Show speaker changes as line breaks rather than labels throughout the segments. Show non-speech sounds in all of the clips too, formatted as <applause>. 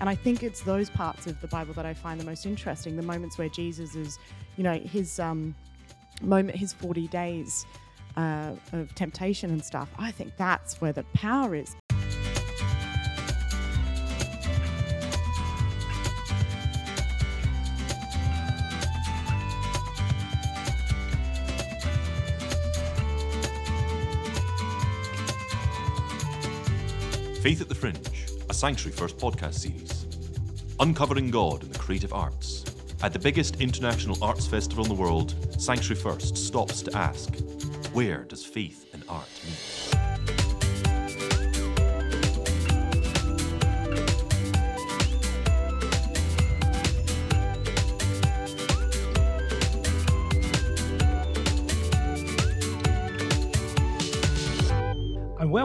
and I think it's those parts of the Bible that I find the most interesting. The moments where Jesus is, you know, his um, moment, his forty days uh, of temptation and stuff. I think that's where the power is.
Faith at the Fringe, a Sanctuary First podcast series. Uncovering God in the creative arts. At the biggest international arts festival in the world, Sanctuary First stops to ask, where does faith and art meet?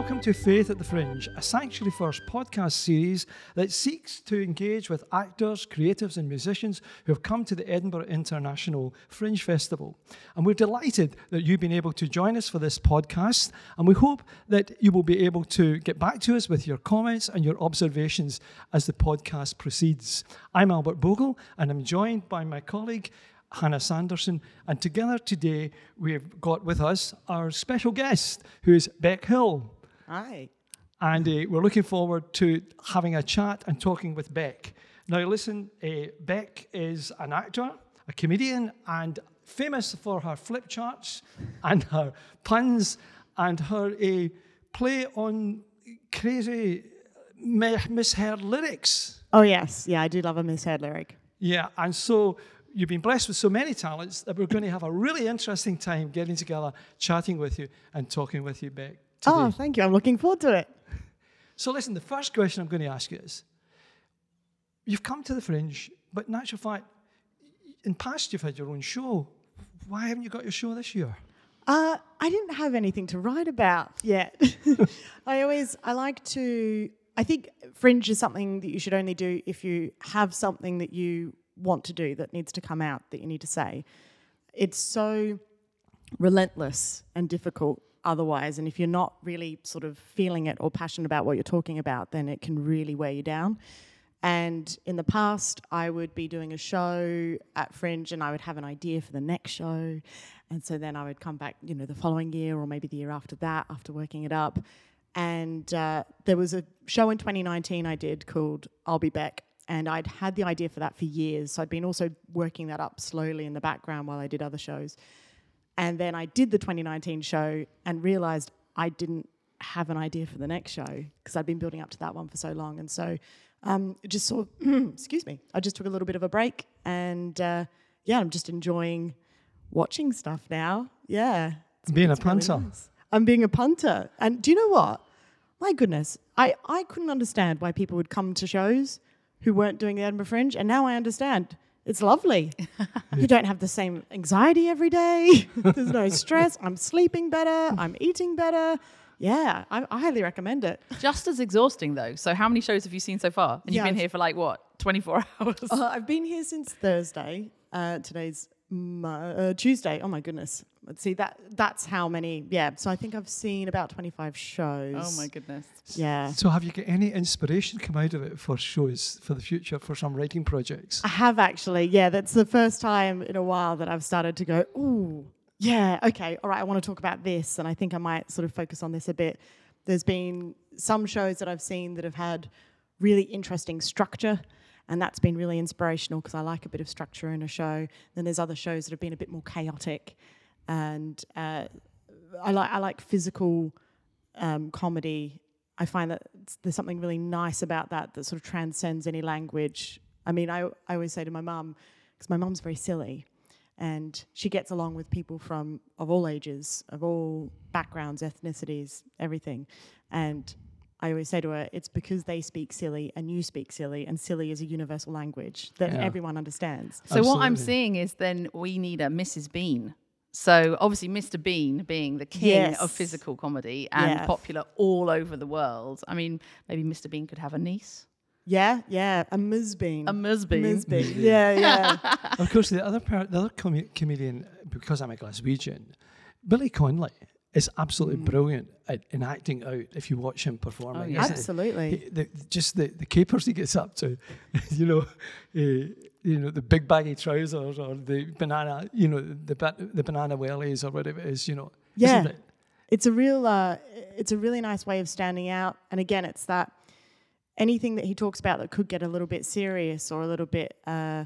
Welcome to Faith at the Fringe, a Sanctuary First podcast series that seeks to engage with actors, creatives, and musicians who have come to the Edinburgh International Fringe Festival. And we're delighted that you've been able to join us for this podcast, and we hope that you will be able to get back to us with your comments and your observations as the podcast proceeds. I'm Albert Bogle, and I'm joined by my colleague. Hannah Sanderson, and together today we've got with us our special guest, who is Bec Hill.
Hi.
And uh, we're looking forward to having a chat and talking with Bec. Now, listen, uh, Bec is an actor, a comedian, and famous for her flip charts and her puns and her uh, play on crazy mi- misheard lyrics.
Oh yes, yeah, I do love a misheard lyric.
Yeah, and so you've been blessed with so many talents that we're going to have a really interesting time getting together, chatting with you, and talking with you, Bec. Today.
Oh, thank you. I'm looking forward to it.
So, listen, the first question I'm going to ask you is You've come to the fringe, but in actual fact, in past you've had your own show. Why haven't you got your show this year?
Uh, I didn't have anything to write about yet. <laughs> I always, I like to, I think fringe is something that you should only do if you have something that you want to do that needs to come out that you need to say. It's so relentless and difficult otherwise. And if you're not really sort of feeling it or passionate about what you're talking about, then it can really wear you down. And in the past, I would be doing a show at Fringe and I would have an idea for the next show. And so then I would come back, you know, the following year or maybe the year after that, after working it up. And uh, there was a show in 2019 I did called I'll Be Back. And I'd had the idea for that for years. So I'd been also working that up slowly in the background while I did other shows. And then I did the 2019 show and realized I didn't have an idea for the next show because I'd been building up to that one for so long. And so um, just sort of, <clears throat> excuse me, I just took a little bit of a break. And uh, yeah, I'm just enjoying watching stuff now. Yeah. It's,
Being a
it's really
punter.
nice. I'm being a punter. And do you know what? My goodness, I, I couldn't understand why people would come to shows who weren't doing the Edinburgh Fringe. And now I understand. It's lovely. <laughs> you don't have the same anxiety every day. <laughs> There's no stress. I'm sleeping better. I'm eating better. Yeah, I, I highly recommend it.
Just as exhausting though. So how many shows have you seen so far? And
Yeah,
you've been
I've-
here for like what, 24 <laughs> hours?
Uh, I've been here since Thursday. Uh, today's uh, Tuesday. Oh my goodness. Let's see that. That's how many. Yeah. So I think I've seen about 25 shows.
oh my goodness.
Yeah.
So, have you got any inspiration come out of it for shows for the future for some writing projects?
I have actually. Yeah, that's the first time in a while that I've started to go, ooh, yeah, okay, all right, I want to talk about this. And I think I might sort of focus on this a bit. There's been some shows that I've seen that have had really interesting structure. And that's been really inspirational because I like a bit of structure in a show. Then there's other shows that have been a bit more chaotic. And uh, I, like I like physical um, comedy. I find that there's something really nice about that that sort of transcends any language. I mean, I, I always say to my mum, because my mum's very silly, and she gets along with people from of all ages, of all backgrounds, ethnicities, everything. And I always say to her, it's because they speak silly and you speak silly, and silly is a universal language that
Yeah.
everyone understands.
So what I'm
Absolutely.
seeing is then we need a Mrs. Bean. So obviously Mr. Bean being the king
Yes.
of physical comedy and
Yeah.
popular all over the world. I mean, maybe Mr. Bean could have a niece.
Yeah, yeah, a Ms. Bean.
A Ms. Bean.
Ms. Bean. <laughs> yeah, yeah.
of course, the other part, the other com- comedian, because I'm a Glaswegian, Billy Connolly. Is absolutely
Mm.
brilliant at, in acting out if you watch him performing.
yeah.
Absolutely.
He- the, just the, the capers he gets up to, <laughs> you know, uh, you know the big baggy trousers or the banana, you know, the ba- the banana wellies or whatever it is, you know.
Yeah.
Isn't it?
it's a real uh, it's a really nice way of standing out and again it's that anything that he talks about that could get a little bit serious or a little bit uh,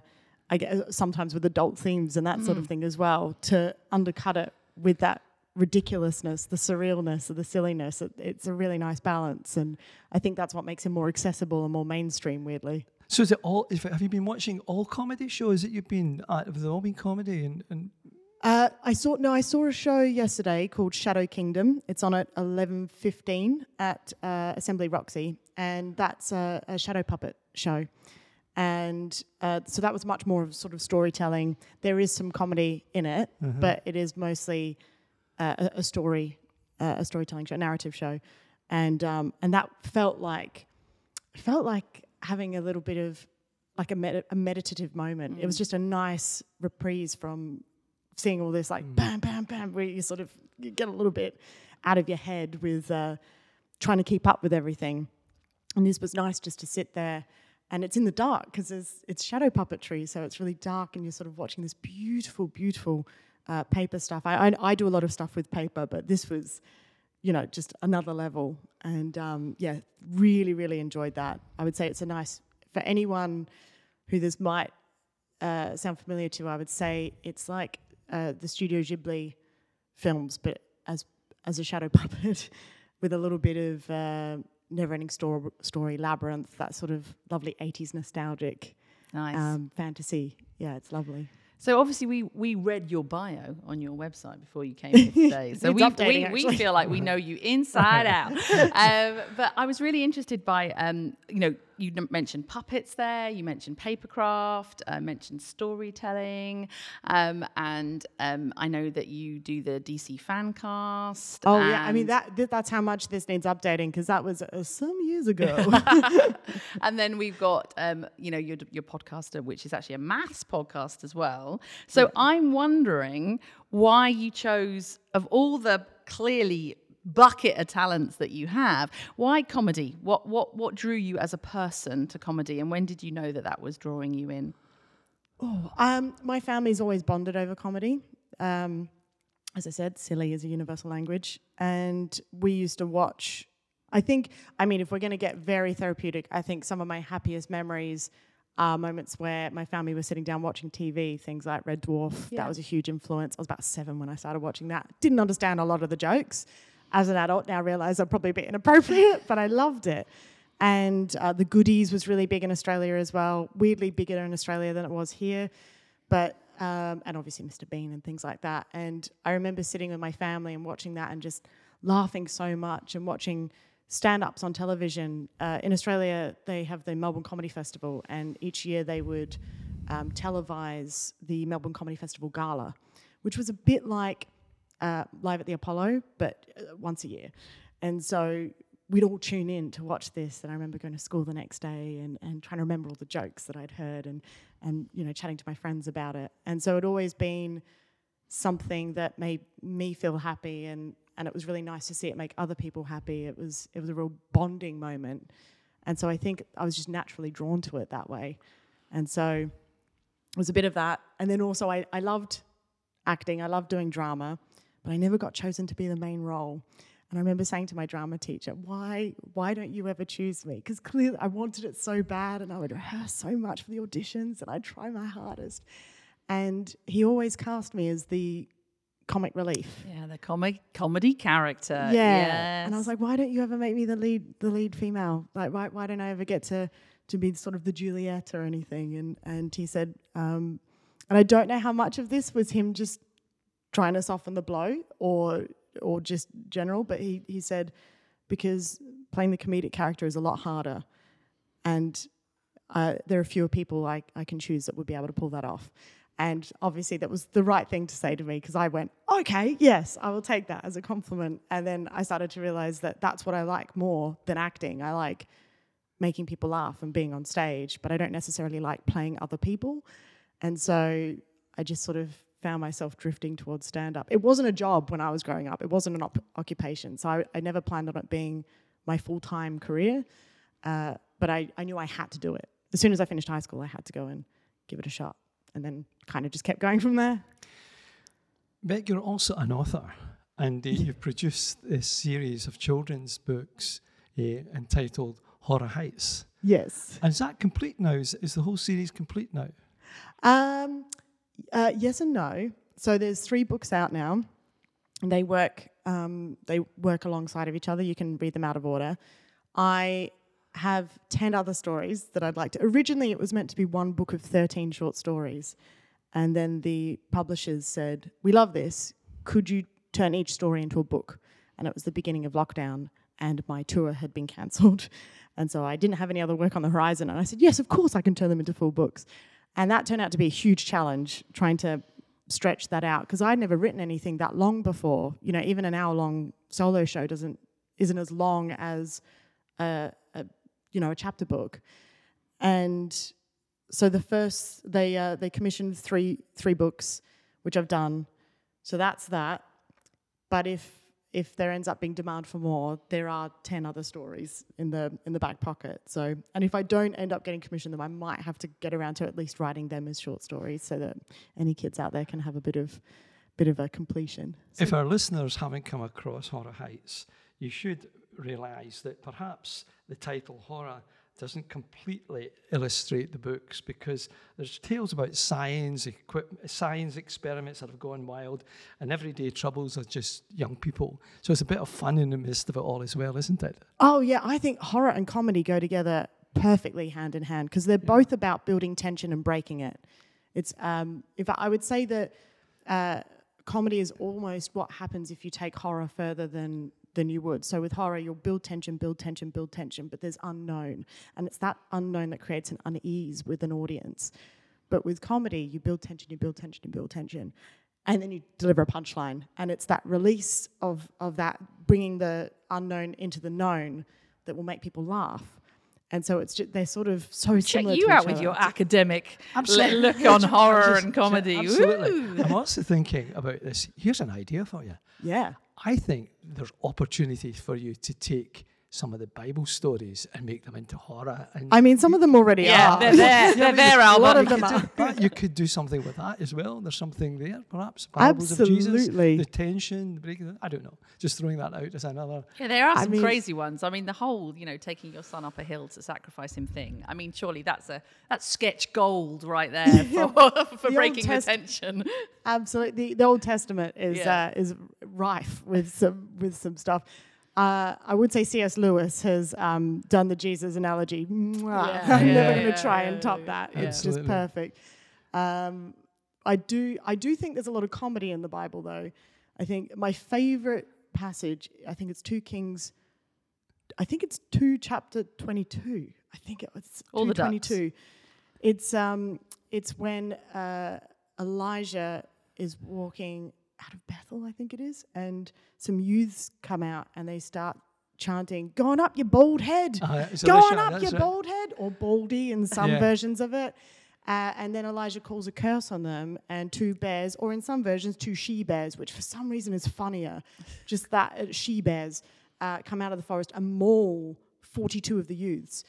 I guess sometimes with adult themes and that sort of thing as well to undercut it with that ridiculousness the surrealness or the silliness it, it's a really nice balance and I think that's what makes him more accessible and more mainstream weirdly
So is it all? Have you been watching all comedy shows that you've been at? Have they all been comedy? And, and
Uh, I saw no, I saw a show yesterday called Shadow Kingdom. It's on at eleven fifteen at uh, Assembly Roxy, and that's a, a shadow puppet show. And uh, so that was much more of sort of storytelling. There is some comedy in it, but it is mostly uh, a, a story, uh, a storytelling show, a narrative show, and um, and that felt like felt like having a little bit of like a, med- a meditative moment. It was just a nice reprise from seeing all this like bam, bam, bam, where you sort of you get a little bit out of your head with uh, trying to keep up with everything. And this was nice just to sit there. And it's in the dark because it's shadow puppetry, so it's really dark, and you're sort of watching this beautiful, beautiful uh, paper stuff. I, I I do a lot of stuff with paper, but this was, you know, just another level. And um, yeah, really, really enjoyed that. I would say it's a nice for anyone who this might uh, sound familiar to. I would say it's like uh, the Studio Ghibli films, but as as a shadow <laughs> puppet with a little bit of uh, never-ending story, story, labyrinth, that sort of lovely '80s nostalgic
Nice.
um, fantasy. Yeah, it's lovely.
So obviously we we read your bio on your website before you came here <laughs> today. So we,
updating,
we, we feel like we know you inside out. <laughs> Um, but I was really interested by um, you know you mentioned puppets there, you mentioned papercraft, uh, mentioned storytelling, um, and um, I know that you do the DC fan cast.
Oh yeah, I mean that th- that's how much this needs updating because that was uh, some years ago. <laughs>
and then we've got um, you know your your podcaster, which is actually a maths podcast as well. So I'm wondering why you chose of all the clearly bucket of talents that you have, why comedy? What what what drew you as a person to comedy, and when did you know that that was drawing you in?
Um, my family's always bonded over comedy. Um, as I said, silly is a universal language. And we used to watch, I think, I mean, if we're going to get very therapeutic, I think some of my happiest memories are moments where my family was sitting down watching TV, things like Red Dwarf.
Yeah.
That was a huge influence. I was about seven when I started watching that. Didn't understand a lot of the jokes. As an adult, now realize I'm probably a bit inappropriate, but I loved it. And uh, the goodies was really big in Australia as well. Weirdly bigger in Australia than it was here, but um, and obviously Mr. Bean and things like that. And I remember sitting with my family and watching that and just laughing so much and watching stand-ups on television. Uh, in Australia, they have the Melbourne Comedy Festival, and each year they would um, televise the Melbourne Comedy Festival Gala, which was a bit like uh, live at the Apollo, but uh, once a year. And so we'd all tune in to watch this. And I remember going to school the next day and, and trying to remember all the jokes that I'd heard and, and, you know, chatting to my friends about it. And so it'd always been something that made me feel happy and, and it was really nice to see it make other people happy. It was, it was a real bonding moment. And so I think I was just naturally drawn to it that way. And so it was a bit of that. And then also I, I loved acting. I loved doing drama, but I never got chosen to be the main role. And I remember saying to my drama teacher, "Why, why don't you ever choose me? Because clearly I wanted it so bad, and I would rehearse so much for the auditions, and I'd try my hardest." And he always cast me as the comic relief.
Yeah, the comic comedy character.
yeah. And I was like, "Why don't you ever make me the lead, the lead female? Like, why, why don't I ever get to to be sort of the Juliet or anything?" And and he said, um, and I don't know how much of this was him just trying to soften the blow or or just general, but he, he said because playing the comedic character is a lot harder and uh, there are fewer people I, I can choose that would be able to pull that off. And obviously that was the right thing to say to me because I went, okay, yes, I will take that as a compliment. And then I started to realize that that's what I like more than acting. I like making people laugh and being on stage, but I don't necessarily like playing other people. And so I just sort of found myself drifting towards stand up. It wasn't a job when I was growing up. It wasn't an op- occupation. So I, I never planned on it being my full time career. Uh, but I, I knew I had to do it. As soon as I finished high school, I had to go and give it a shot. And then kind of just kept going from there.
Bec, you're also an author, and uh, you've produced a series of children's books uh, entitled Horror Heights.
Yes.
And is that complete now? Is, is the whole series complete now?
Um, uh, yes and no. So there's three books out now, they work. Um, they work alongside of each other. You can read them out of order. I have ten other stories that I'd like to. Originally, it was meant to be one book of thirteen short stories, and then the publishers said, "We love this. Could you turn each story into a book?" And it was the beginning of lockdown, and my tour had been <laughs> cancelled, and so I didn't have any other work on the horizon. And I said, "Yes, of course, I can turn them into full books." And that turned out to be a huge challenge trying to stretch that out because I'd never written anything that long before. You know, even an hour long solo show doesn't isn't as long as a, a you know a chapter book. And so the first they uh, they commissioned three three books, which I've done. So that's that. But if if there ends up being demand for more, there are ten other stories in the in the back pocket. So, and if I don't end up getting commissioned them, I might have to get around to at least writing them as short stories, so that any kids out there can have a bit of bit of a completion. So
If our listeners haven't come across Horror Heights, you should realise that perhaps the title Horror doesn't completely illustrate the books because there's tales about science, science experiments that have gone wild, and everyday troubles of just young people. So it's a bit of fun in the midst of it all as well, isn't it?
Oh yeah, I think horror and comedy go together perfectly hand in hand because they're both about building tension and breaking it. It's um, if I, I would say that uh, comedy is almost what happens if you take horror further than than you would. So with horror, you'll build tension, build tension, build tension, but there's unknown, and it's that unknown that creates an unease with an audience. But with comedy, you build tension, you build tension, you build tension, and then you deliver a punchline. And it's that release of, of that, bringing the unknown into the known that will make people laugh. And so it's just, they're sort of so
Check
similar
you
to
out
each
with
other.
your academic
Absolutely.
look <laughs> on horror
Just-
and comedy.
Absolutely.
Woo!
I'm also thinking about this. Here's an idea for you.
Yeah.
I think there's opportunities for you to take some of the Bible stories and make them into horror. And
I mean, some of them already
Yeah,
are.
they're there. <laughs> They're there,
a lot of them are.
but you could do something with that as well. There's something there, perhaps. Parables of Jesus,
Absolutely.
the tension, the breaking. I don't know. Just throwing that out as another.
Yeah, there are
I
some
mean-
crazy ones. I mean, the whole, you know, taking your son up a hill to sacrifice him thing. I mean, surely that's a that's sketch gold right there <laughs> for, <laughs> for
The
breaking the
Test-
tension.
Absolutely, the, the Old Testament is
Yeah.
uh, is rife with some with some stuff. Uh, I would say C.S. Lewis has um, done the Jesus analogy.
Yeah, <laughs>
I'm
yeah,
never going
yeah,
to try
yeah,
and top that.
yeah.
It's just perfect. Um, I do I do think there's a lot of comedy in the Bible, though. I think my favorite passage. I think it's two Kings. I think it's two chapter twenty two. I think it was
All the ducks.
twenty two. It's um it's when uh, Elijah is walking out of Bethel, I think it is, and some youths come out and they start chanting, "Go on up, your bald head!
Uh,
Go on up, your
right.
bald head!" Or baldy in some
Yeah.
versions of it. Uh, and then Elijah calls a curse on them, and two bears, or in some versions, two she bears, which for some reason is funnier. Just that uh, she bears uh, come out of the forest and maul 42 of the youths.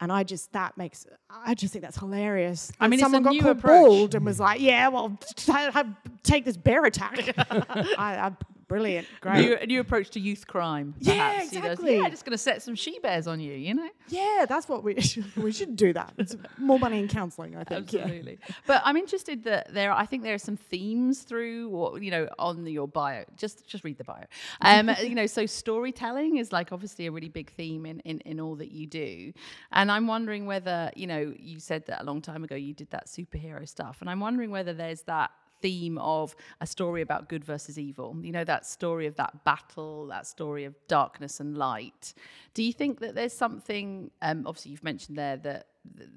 And I just, that makes, I just think that's hilarious.
I mean,
someone got called
approach.
bald and was like, yeah, well, <laughs> t- t- take this bear attack. <laughs> I, I, brilliant, <laughs> great.
New, a new approach to youth crime.
Yeah,
perhaps. Goes,
exactly.
yeah, just going to set some she bears on you, you know?
yeah, that's what we <laughs> should, we should do that. It's more money in counselling, I think. yeah.
Absolutely. But I'm interested that there. I think there are some themes through, what you know, on your bio. Just just read the bio. <laughs> Um, you know, so storytelling is like obviously a really big theme in, in in all that you do, and I'm wondering whether you know you said that a long time ago you did that superhero stuff, and I'm wondering whether there's that theme of a story about good versus evil. You know that story of that battle that story of darkness and light. Do you think that there's something um, obviously you've mentioned there that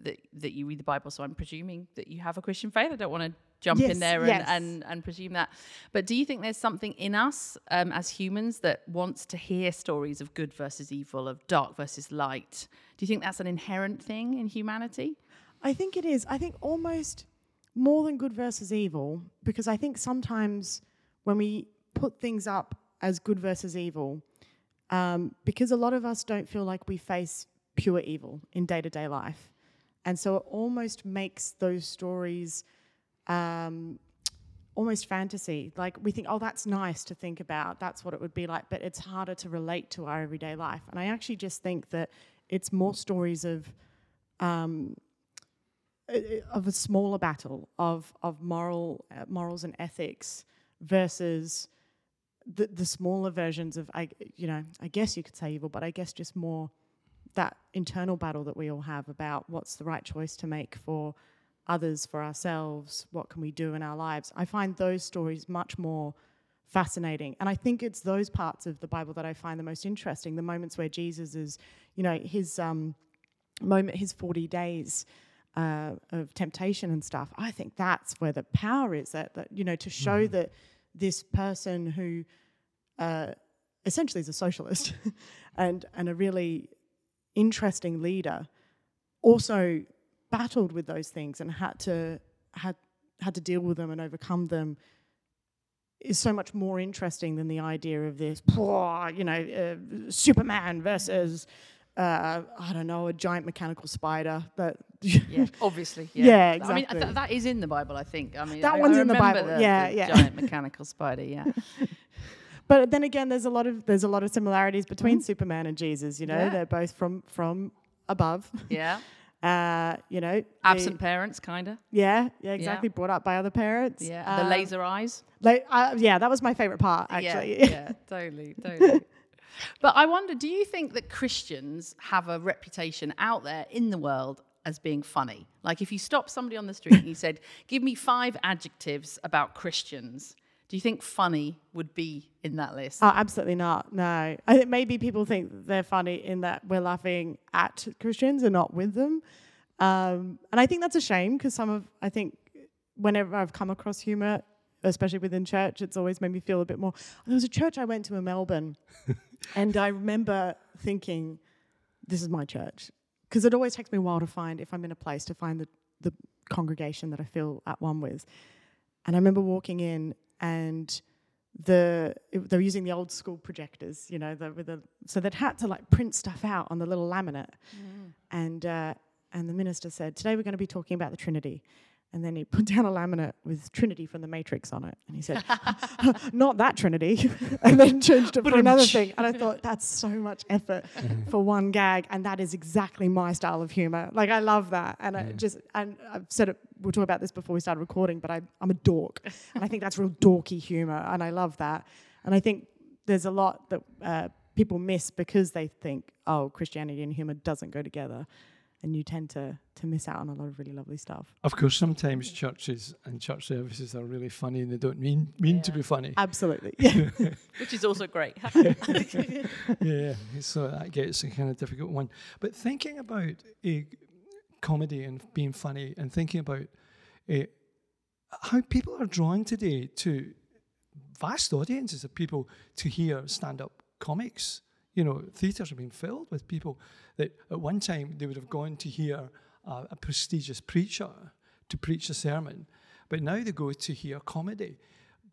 that that you read the bible so i'm presuming that you have a christian faith. I don't want to jump
Yes,
in there and,
yes.
and and presume that. But do you think there's something in us um, as humans that wants to hear stories of good versus evil of dark versus light? Do you think that's an inherent thing in humanity?
I think it is. I think almost more than good versus evil, because I think sometimes when we put things up as good versus evil, um, because a lot of us don't feel like we face pure evil in day to day life. And so it almost makes those stories um, almost fantasy. Like we think, oh, that's nice to think about. That's what it would be like. But it's harder to relate to our everyday life. And I actually just think that it's more stories of. Um, of a smaller battle of of moral uh, morals and ethics versus the the smaller versions of I you know I guess you could say evil, but I guess just more that internal battle that we all have about what's the right choice to make for others, for ourselves, what can we do in our lives. I find those stories much more fascinating. And I think it's those parts of the Bible that I find the most interesting, the moments where Jesus is, you know, his um, moment, his 40 days uh, of temptation and stuff. I think that's where the power is that, that you know, to show mm-hmm. that this person who uh, essentially is a socialist <laughs> and, and a really interesting leader also battled with those things and had to had had to deal with them and overcome them is so much more interesting than the idea of this, you know, uh, Superman versus uh, I don't know, a giant mechanical spider. That
yeah, <laughs> obviously, yeah,
yeah exactly.
I mean, th- that is in the Bible, I think. I mean,
that
I,
one's
I
in the Bible.
The,
yeah,
the
yeah.
Giant mechanical spider. Yeah. <laughs>
but then again, there's a lot of there's a lot of similarities between mm-hmm. Superman and Jesus. You know, yeah. they're both from from above.
Yeah. <laughs>
Uh, you know,
absent the, parents, kind of.
Yeah, yeah, exactly. Yeah. Brought up by other parents.
Yeah, um, the laser eyes.
Like, uh, yeah, that was my favorite part, actually.
Yeah, yeah totally, totally. But I wonder, do you think that Christians have a reputation out there in the world as being funny? Like, if you stop somebody on the street and you said, <laughs> "Give me five adjectives about Christians," do you think funny would be in that list?
Oh, absolutely not. No. I think maybe people think they're funny in that we're laughing at Christians and not with them. Um, and I think that's a shame because some of, I think, whenever I've come across humor, especially within church, it's always made me feel a bit more. There was a church I went to in Melbourne, <laughs> and I remember thinking, this is my church. Because it always takes me a while to find, if I'm in a place, to find the, the congregation that I feel at one with. And I remember walking in and the it, they were using the old school projectors, you know, the, with the, so they'd had to like print stuff out on the little laminate. Mm. And uh, and the minister said, "Today we're going to be talking about the Trinity." And then he put down a laminate with Trinity from the Matrix on it. And he said, <laughs> <laughs> Not that Trinity. <laughs> and then changed it for another thing. And I thought, That's so much effort for one gag. And that is exactly my style of humor. Like, I love that. And I just, and I've said it, we'll talk about this before we started recording, but I, I'm a dork. and I think that's real dorky humor. And I love that. And I think there's a lot that uh, people miss because they think, oh, Christianity and humor doesn't go together and you tend to to miss out on a lot of really lovely stuff.
Of course, sometimes churches and church services are really funny and they don't mean mean yeah. to be funny.
Absolutely, yeah. <laughs> <laughs>
which is also great. <laughs>
yeah, so that gets a kind of difficult one. But thinking about a comedy and being funny, and thinking about uh, how people are drawn today to vast audiences of people to hear stand up comics you know, theatres have been filled with people that at one time they would have gone to hear a prestigious preacher to preach a sermon, but now they go to hear comedy.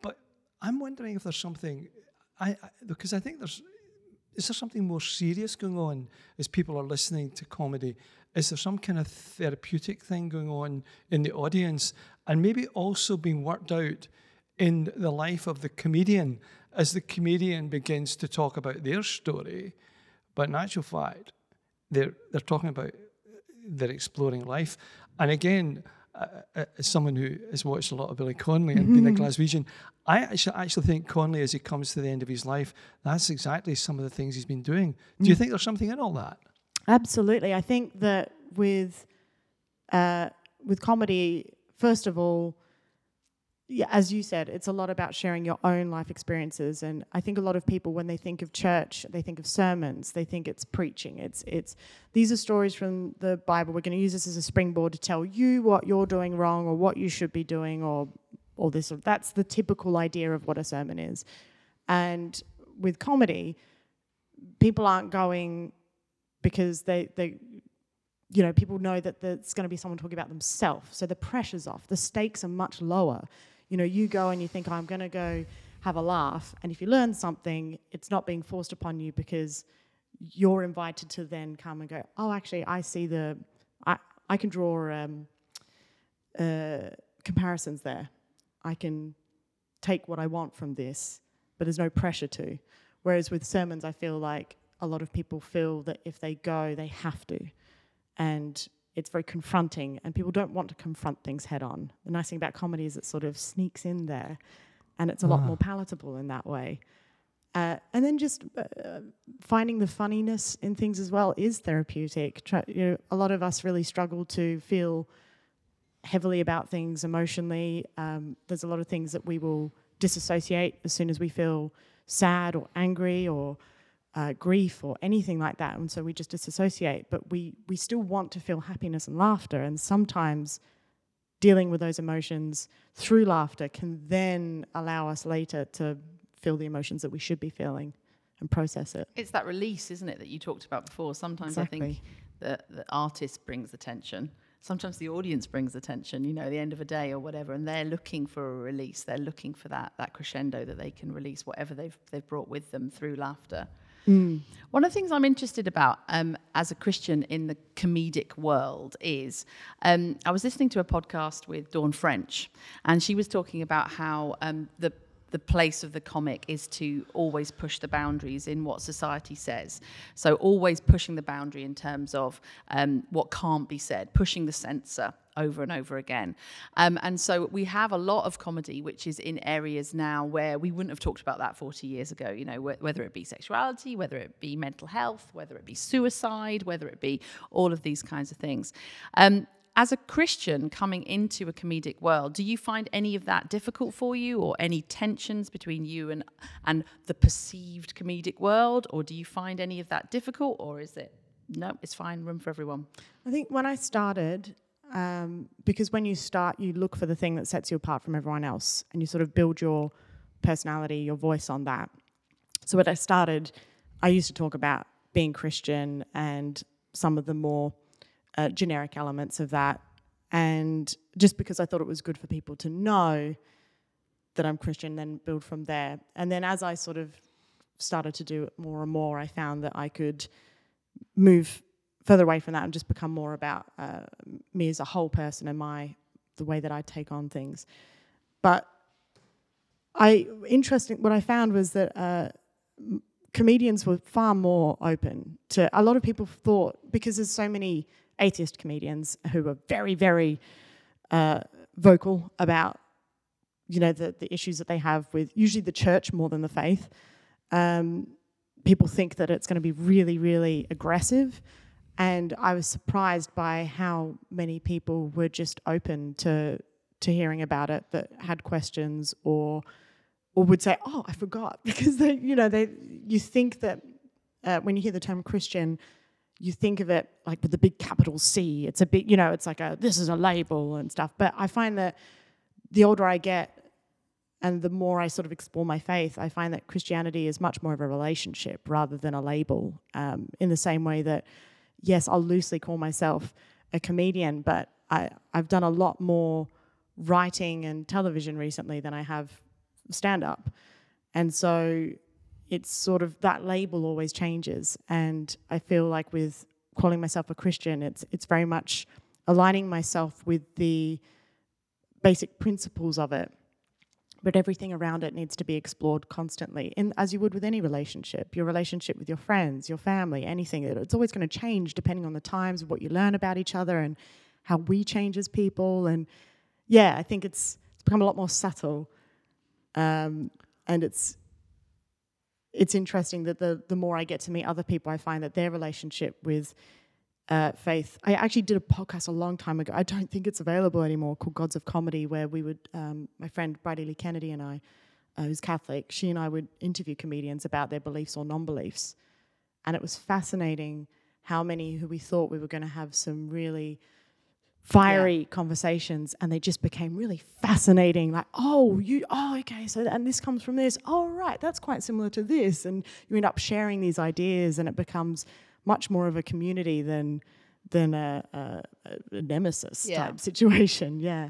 But I'm wondering if there's something, I, I, because I think there's, is there something more serious going on as people are listening to comedy? Is there some kind of therapeutic thing going on in the audience and maybe also being worked out in the life of the comedian as the comedian begins to talk about their story, but in actual fact, they're, they're talking about they're exploring life. And again, uh, uh as someone who has watched a lot of Billy Connolly and mm-hmm. been a Glaswegian, I actually, actually think Connolly, as he comes to the end of his life, that's exactly some of the things he's been doing. Do mm. you think there's something in all that?
Absolutely. I think that with uh, with comedy, first of all, yeah, as you said, it's a lot about sharing your own life experiences. And I think a lot of people, when they think of church, they think of sermons, they think it's preaching. It's it's these are stories from the Bible. We're going to use this as a springboard to tell you what you're doing wrong or what you should be doing or all this. That's the typical idea of what a sermon is. And with comedy, people aren't going because they they you know, people know that there's going to be someone talking about themselves. So the pressure's off. The stakes are much lower. You know, you go and you think, oh, I'm going to go have a laugh. And if you learn something, it's not being forced upon you because you're invited to then come and go, oh, actually, I see the, I, I can draw um, uh, comparisons there. I can take what I want from this, but there's no pressure to. Whereas with sermons, I feel like a lot of people feel that if they go, they have to. And it's very confronting, and people don't want to confront things head on. The nice thing about comedy is it sort of sneaks in there, and it's a lot
Ah.
more palatable in that way. Uh, and then just uh, finding the funniness in things as well is therapeutic. Try, you know, a lot of us really struggle to feel heavily about things emotionally. Um, there's a lot of things that we will disassociate as soon as we feel sad or angry or uh, grief or anything like that, and so we just disassociate. But we we still want to feel happiness and laughter, and sometimes dealing with those emotions through laughter can then allow us later to feel the emotions that we should be feeling and process it.
It's that release, isn't it, that you talked about before? Sometimes I think
Exactly.
the, the artist brings the tension. Sometimes the audience brings attention, you know, at the end of a day or whatever, and they're looking for a release. They're looking for that that crescendo that they can release whatever they've they've brought with them through laughter. One of the things I'm interested about um, as a Christian in the comedic world is um, I was listening to a podcast with Dawn French, and she was talking about how um, the the place of the comic is to always push the boundaries in what society says. So always pushing the boundary in terms of um, what can't be said, pushing the censor over and over again. Um, and so we have a lot of comedy which is in areas now where we wouldn't have talked about that 40 years ago, you know, wh- whether it be sexuality, whether it be mental health, whether it be suicide, whether it be all of these kinds of things. Um, as a Christian coming into a comedic world, do you find any of that difficult for you or any tensions between you and and the perceived comedic world or do you find any of that difficult or is it no, it's fine, room for everyone.
I think when I started, um, because when you start, you look for the thing that sets you apart from everyone else, and you sort of build your personality, your voice on that. So when I started, I used to talk about being Christian and some of the more uh, generic elements of that, and just because I thought it was good for people to know that I'm Christian, then build from there. And then as I sort of started to do it more and more, I found that I could move further away from that and just become more about uh, me as a whole person and my the way that I take on things. But I interesting. What I found was that uh, comedians were far more open to. A lot of people thought because there's so many atheist comedians who are very very uh, vocal about you know the the issues that they have with usually the church more than the faith. Um, people think that it's going to be really really aggressive and I was surprised by how many people were just open to to hearing about it that had questions or or would say, "Oh, I forgot," <laughs> because they, you know, they you think that uh, when you hear the term Christian, you think of it like with the big capital C. It's a big, you know, it's like a this is a label and stuff. But I find that the older I get, and the more I sort of explore my faith, I find that Christianity is much more of a relationship rather than a label. Um, in the same way that, yes, I'll loosely call myself a comedian, but I, I've done a lot more writing and television recently than I have stand up. And so it's sort of that label always changes. And I feel like with calling myself a Christian, it's it's very much aligning myself with the basic principles of it. But everything around it needs to be explored constantly. And as you would with any relationship your relationship with your friends your family anything it's always going to change depending on the times what you learn about each other and how we change as people. And yeah i think it's it's become a lot more subtle um, and it's it's interesting that the the more i get to meet other people i find that their relationship with uh, faith. I actually did a podcast a long time ago. I don't think it's available anymore called Gods of Comedy, where we would, um, my friend Bridie Lee Kennedy and I, uh, who's Catholic, she and I would interview comedians about their beliefs or non beliefs. And it was fascinating how many who we thought we were going to have some really fiery conversations and they just became really fascinating like oh you oh okay so and this comes from this oh right that's quite similar to this and you end up sharing these ideas and it becomes much more of a community than than a, a, a nemesis
Yeah.
type situation. Yeah.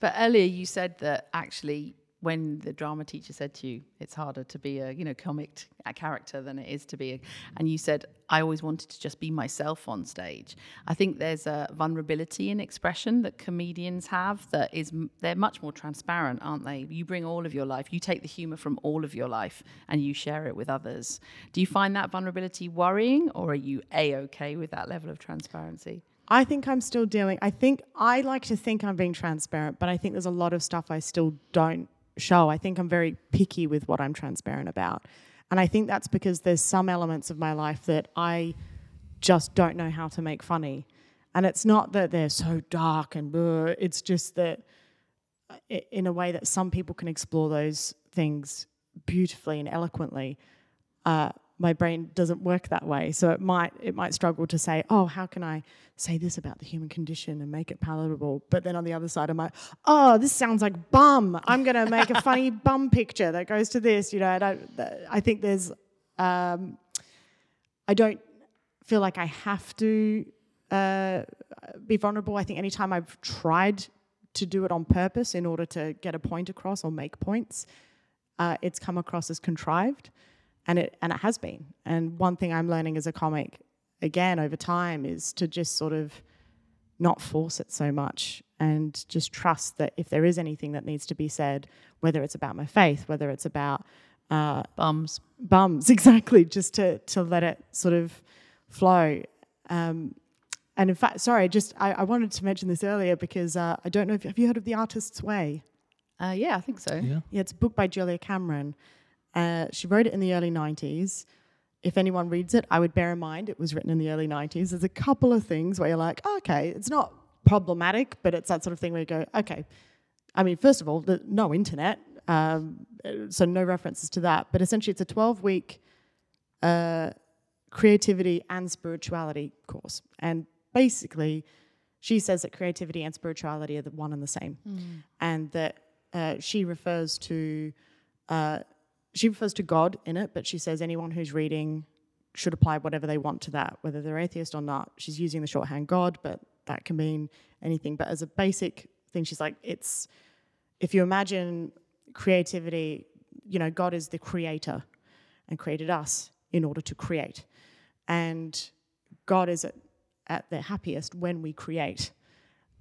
But earlier you said that actually when the drama teacher said to you it's harder to be a you know comic character than it is to be a and you said I always wanted to just be myself on stage. I think there's a vulnerability in expression that comedians have that is they're much more transparent, aren't they? You bring all of your life, you take the humor from all of your life and you share it with others. Do you find that vulnerability worrying or are you a okay with that level of transparency?
I think I'm still dealing. I think I like to think I'm being transparent, but I think there's a lot of stuff I still don't show. I think I'm very picky with what I'm transparent about. And I think that's because there's some elements of my life that I just don't know how to make funny. And it's not that they're so dark and bleh, it's just that in a way that some people can explore those things beautifully and eloquently. Uh, my brain doesn't work that way, so it might it might struggle to say, "Oh, how can I say this about the human condition and make it palatable?" But then on the other side, I'm like, "Oh, this sounds like bum. I'm gonna make a <laughs> funny bum picture that goes to this." You know, I don't. I think there's. Um, I don't feel like I have to uh, be vulnerable. I think anytime I've tried to do it on purpose in order to get a point across or make points, uh, it's come across as contrived, and it and it has been. And one thing I'm learning as a comic, again over time, is to just sort of not force it so much and just trust that if there is anything that needs to be said, whether it's about my faith, whether it's about uh,
Bums.
bums <laughs> exactly just to to let it sort of flow um, and in fact sorry just I, I wanted to mention this earlier because uh, i don't know if have you heard of the artist's way
Uh, yeah, I think so.
Yeah.
yeah it's a book by julia cameron uh, she wrote it in the early 90s if anyone reads it i would bear in mind it was written in the early 90s there's a couple of things where you're like oh, okay it's not problematic but it's that sort of thing where you go okay. I mean, first of all, the, no internet, um, so no references to that. But essentially, it's a 12 week uh, creativity and spirituality course. And basically, she says that creativity and spirituality are the one and the same, and that uh, she refers to uh, she refers to God in it, but she says anyone who's reading should apply whatever they want to that, whether they're atheist or not. She's using the shorthand God, but that can mean anything. But as a basic thing, she's like, it's if you imagine creativity, you know, God is the creator and created us in order to create. And God is at, at their happiest when we create.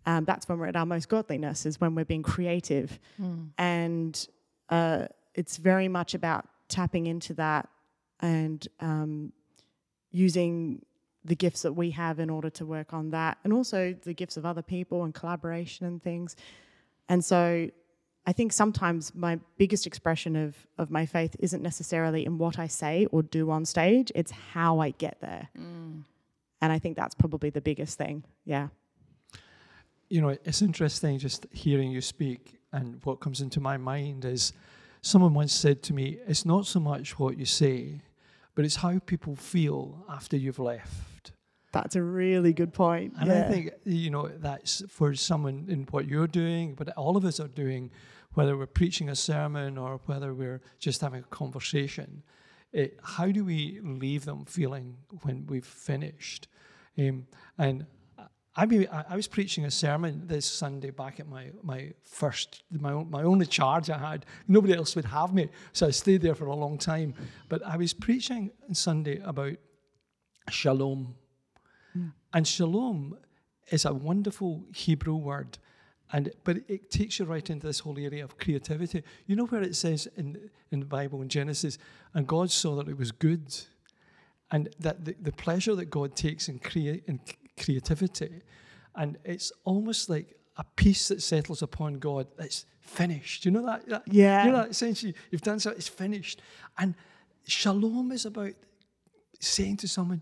Um, that's when we're at our most godliness, is when we're being creative. And uh, it's very much about tapping into that and um, using the gifts that we have in order to work on that, and also the gifts of other people and collaboration and things. And so I think sometimes my biggest expression of, of my faith isn't necessarily in what I say or do on stage, it's how I get there. And I think that's probably the biggest thing. Yeah.
you know, it's interesting just hearing you speak, and what comes into my mind is someone once said to me, It's not so much what you say, but it's how people feel after you've left.
That's a really good point.
And
yeah.
I think, you know, that's for someone in what you're doing, but all of us are doing, whether we're preaching a sermon or whether we're just having a conversation. It, how do we leave them feeling when we've finished? Um, and I, mean, I, I was preaching a sermon this Sunday back at my, my first, my, my only charge I had. Nobody else would have me, so I stayed there for a long time. But I was preaching on Sunday about shalom. Hmm. And shalom is a wonderful Hebrew word, and but it takes you right into this whole area of creativity. You know where it says in in the Bible in Genesis, and God saw that it was good, and that the, the pleasure that God takes in create in creativity, and it's almost like a peace that settles upon God. It's finished. You know that? that
Yeah.
You know that essentially you've done so. It's finished, and shalom is about saying to someone,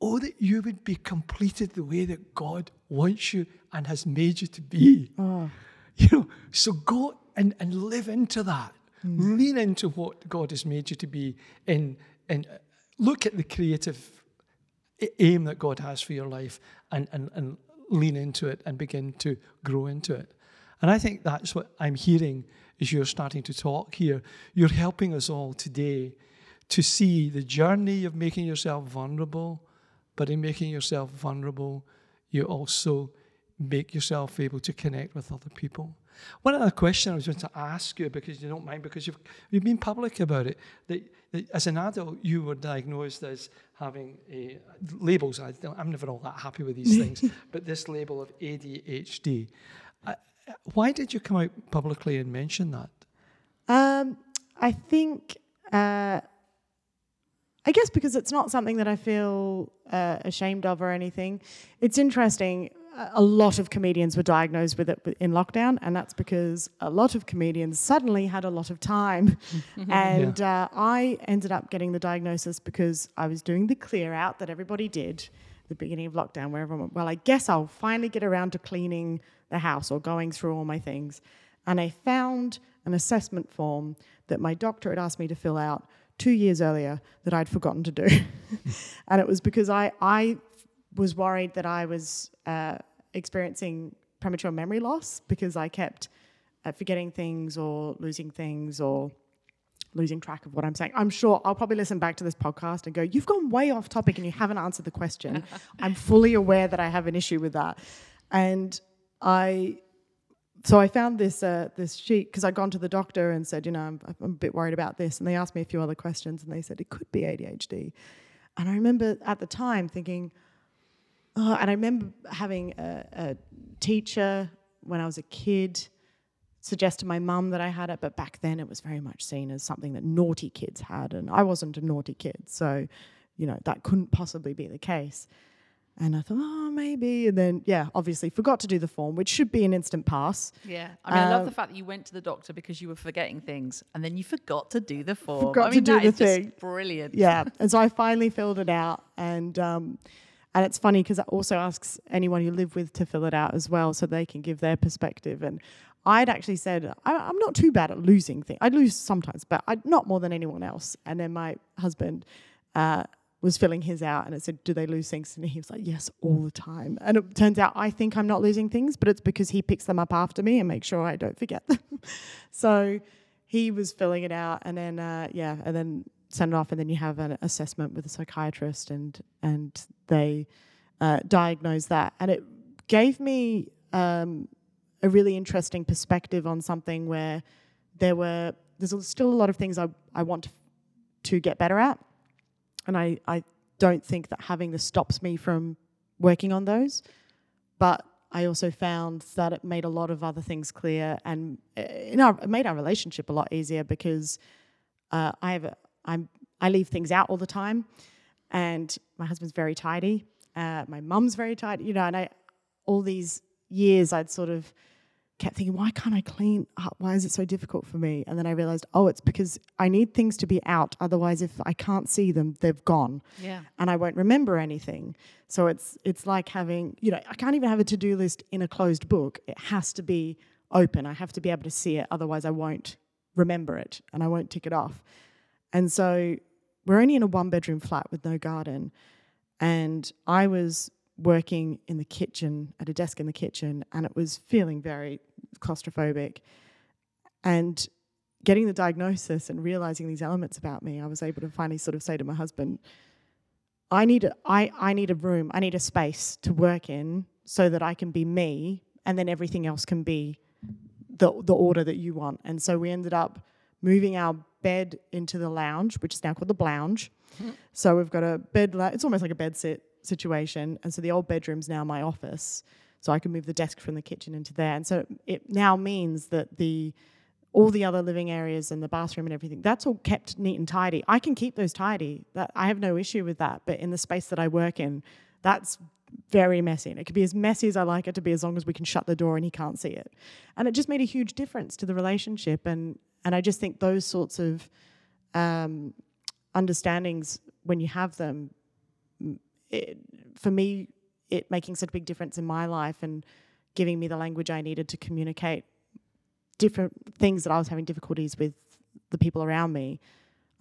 Oh, that you would be completed the way that God wants you and has made you to be. <laughs> You know, so go and, and live into that. Lean into what God has made you to be and, and uh, look at the creative aim that God has for your life and, and, and lean into it and begin to grow into it. And I think that's what I'm hearing as you're starting to talk here. You're helping us all today to see the journey of making yourself vulnerable, but in making yourself vulnerable, you also make yourself able to connect with other people. One other question I was going to ask you, because you don't mind, because you've, you've been public about it, that, as an adult you were diagnosed as having a, labels. I am never all that happy with these things, <laughs> but this label of ADHD. Uh, why did you come out publicly and mention that?
Um, I think, uh, I guess because it's not something that I feel uh, ashamed of or anything. It's interesting a lot of comedians were diagnosed with it in lockdown, and that's because a lot of comedians suddenly had a lot of time. <laughs> and yeah. uh, I ended up getting the diagnosis because I was doing the clear out that everybody did at the beginning of lockdown, where everyone went, Well, I guess I'll finally get around to cleaning the house or going through all my things. And I found an assessment form that my doctor had asked me to fill out two years earlier that I'd forgotten to do. <laughs> and it was because I, I was worried that I was uh, experiencing premature memory loss because I kept uh, forgetting things or losing things or losing track of what I'm saying. I'm sure I'll probably listen back to this podcast and go, You've gone way off topic and you haven't answered the question. <laughs> I'm fully aware that I have an issue with that. And I, so I found this uh, this sheet because I'd gone to the doctor and said, you know, I'm, I'm, a bit worried about this, and they asked me a few other questions, and they said it could be ADHD. And I remember at the time thinking, Oh, and I remember having a, a teacher when I was a kid suggest to my mum that I had it, but back then it was very much seen as something that naughty kids had, and I wasn't a naughty kid, so you know that couldn't possibly be the case. And I thought, oh, maybe. And then, yeah, obviously forgot to do the form, which should be an instant pass.
Yeah. I mean, I love the um, fact that you went to the doctor because you were forgetting things and then you forgot to do the form.
Forgot
I mean,
to do the thing.
brilliant.
Yeah. <laughs> and so I finally filled it out. And um, and it's funny because it also asks anyone you live with to fill it out as well so they can give their perspective. And I'd actually said, I, am not too bad at losing things. I lose sometimes, but I, not more than anyone else. And then my husband uh, was filling his out and it said, Do they lose things? And he was like, Yes, all the time. And it turns out I think I'm not losing things, but it's because he picks them up after me and makes sure I don't forget them. <laughs> so he was filling it out. And then, uh, yeah, and then send it off, and then you have an assessment with a psychiatrist, and and they uh, diagnose that. And it gave me um, a really interesting perspective on something where there were there's still a lot of things I, I want to, to get better at, and I I don't think that having this stops me from working on those, but I also found that it made a lot of other things clear, and uh, our, it made our relationship a lot easier because uh, I have a, I'm I leave things out all the time, and my husband's very tidy. Uh, my mum's very tidy, you know. And I, all these years, I'd sort of kept thinking, why can't I clean up? Why is it so difficult for me? And then I realized, oh, it's because I need things to be out. Otherwise, if I can't see them, they've gone.
Yeah.
And I won't remember anything. So it's it's like having, you know, I can't even have a to-do list in a closed book. It has to be open. I have to be able to see it. Otherwise, I won't remember it and I won't tick it off. And so we're only in a one bedroom flat with no garden. And I was working in the kitchen at a desk in the kitchen and it was feeling very claustrophobic. And getting the diagnosis and realizing these elements about me, I was able to finally sort of say to my husband, I need a, I, I need a room, I need a space to work in so that I can be me and then everything else can be the, the order that you want. And so we ended up moving our bed into the lounge, which is now called the blounge. Mm-hmm. So we've got a bed, it's almost like a bed sit situation. And so the old bedroom's now my office. So I can move the desk from the kitchen into there. And so it now means that the all the other living areas and the bathroom and everything, that's all kept neat and tidy. I can keep those tidy. That I have no issue with that. But in the space that I work in, that's very messy. And it could be as messy as I like it to be as long as we can shut the door and he can't see it. And it just made a huge difference to the relationship and and I just think those sorts of um, understandings, when you have them, it, for me, it making such a big difference in my life and giving me the language I needed to communicate different things that I was having difficulties with the people around me.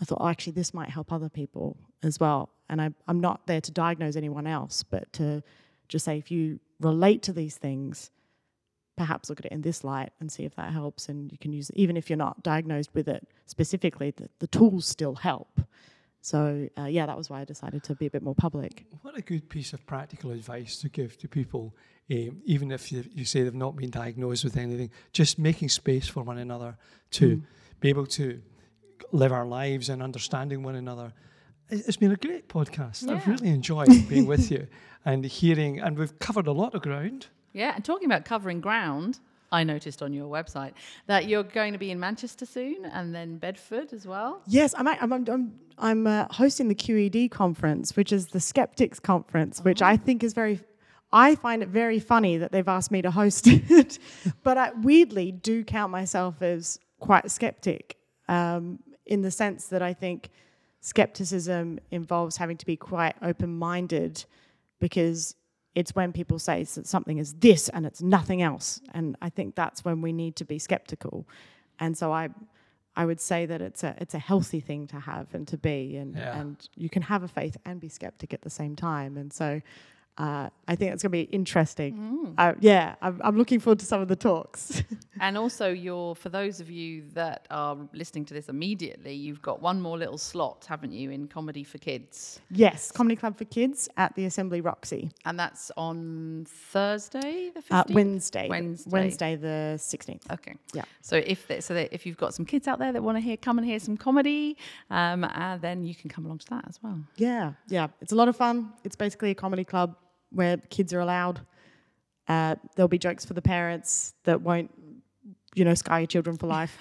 I thought, oh, actually, this might help other people as well. And I, I'm not there to diagnose anyone else, but to just say, if you relate to these things, perhaps look at it in this light and see if that helps. And you can use it, even if you're not diagnosed with it specifically, the, the tools still help. So uh, yeah, that was why I decided to be a bit more public.
What a good piece of practical advice to give to people, um, even if you, you, say they've not been diagnosed with anything, just making space for one another to mm. be able to live our lives and understanding one another. It's been a great podcast. Yeah. I've really enjoyed being with <laughs> you and hearing, and we've covered a lot of ground.
Yeah, and talking about covering ground, I noticed on your website that you're going to be in Manchester soon and then Bedford as well.
Yes, I'm I'm I'm, I'm uh, hosting the QED conference, which is the Skeptics Conference, which I think is very. I find it very funny that they've asked me to host <laughs> it, but I weirdly do count myself as quite a skeptic um, in the sense that I think skepticism involves having to be quite open-minded because it's when people say that something is this and it's nothing else. And I think that's when we need to be skeptical. And so I I would say that it's a it's a healthy thing to have and to be and yeah. and you can have a faith and be skeptic at the same time. And so uh, I think it's going to be interesting. Mm. Uh, yeah, I'm, I'm, looking forward to some of the talks. <laughs>
and also, you're for those of you that are listening to this immediately, you've got one more little slot, haven't you, in comedy for kids?
Yes, comedy club for kids at the Assembly Roxy,
and that's on Thursday, the 15th? Uh,
Wednesday,
Wednesday,
Wednesday the 16th.
Okay,
yeah.
So if they, so, that if you've got some kids out there that want to hear, come and hear some comedy, um, uh, then you can come along to that as well.
Yeah, yeah, it's a lot of fun. It's basically a comedy club where kids are allowed. Uh, there'll be jokes for the parents that won't, you know, scar your children for life.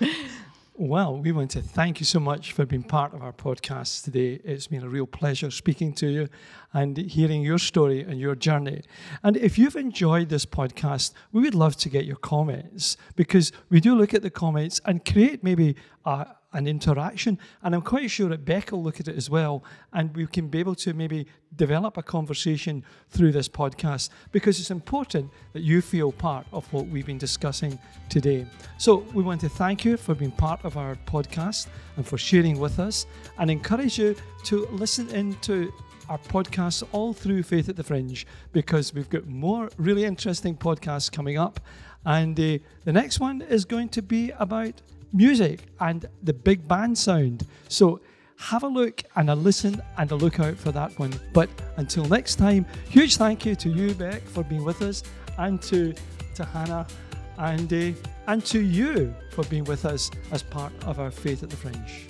<laughs>
well, we want to thank you so much for being part of our podcast today. It's been a real pleasure speaking to you and hearing your story and your journey. And if you've enjoyed this podcast, we would love to get your comments because we do look at the comments and create maybe a an interaction. And I'm quite sure that Bec will look at it as well, and we can be able to maybe develop a conversation through this podcast because it's important that you feel part of what we've been discussing today. So we want to thank you for being part of our podcast and for sharing with us, and encourage you to listen into our podcasts all through Faith at the Fringe because we've got more really interesting podcasts coming up. And uh, the next one is going to be about music and the big band sound. So have a look and a listen and a look out for that one. But until next time, huge thank you to you, Bec, for being with us, and to, to Hannah, and, uh, and to you for being with us as part of our Faith at the Fringe.